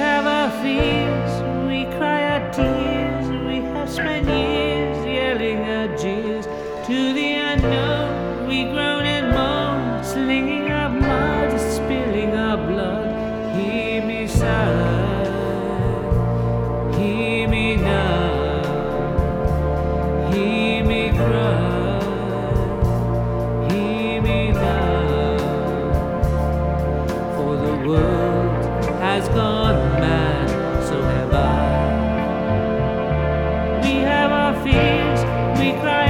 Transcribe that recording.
have our fears, we cry our tears, we have spent years yelling our jeers to the unknown. We groan and moan, slinging our mud, spilling our blood. Hear me sigh, hear me now, hear me cry. has gone. cry.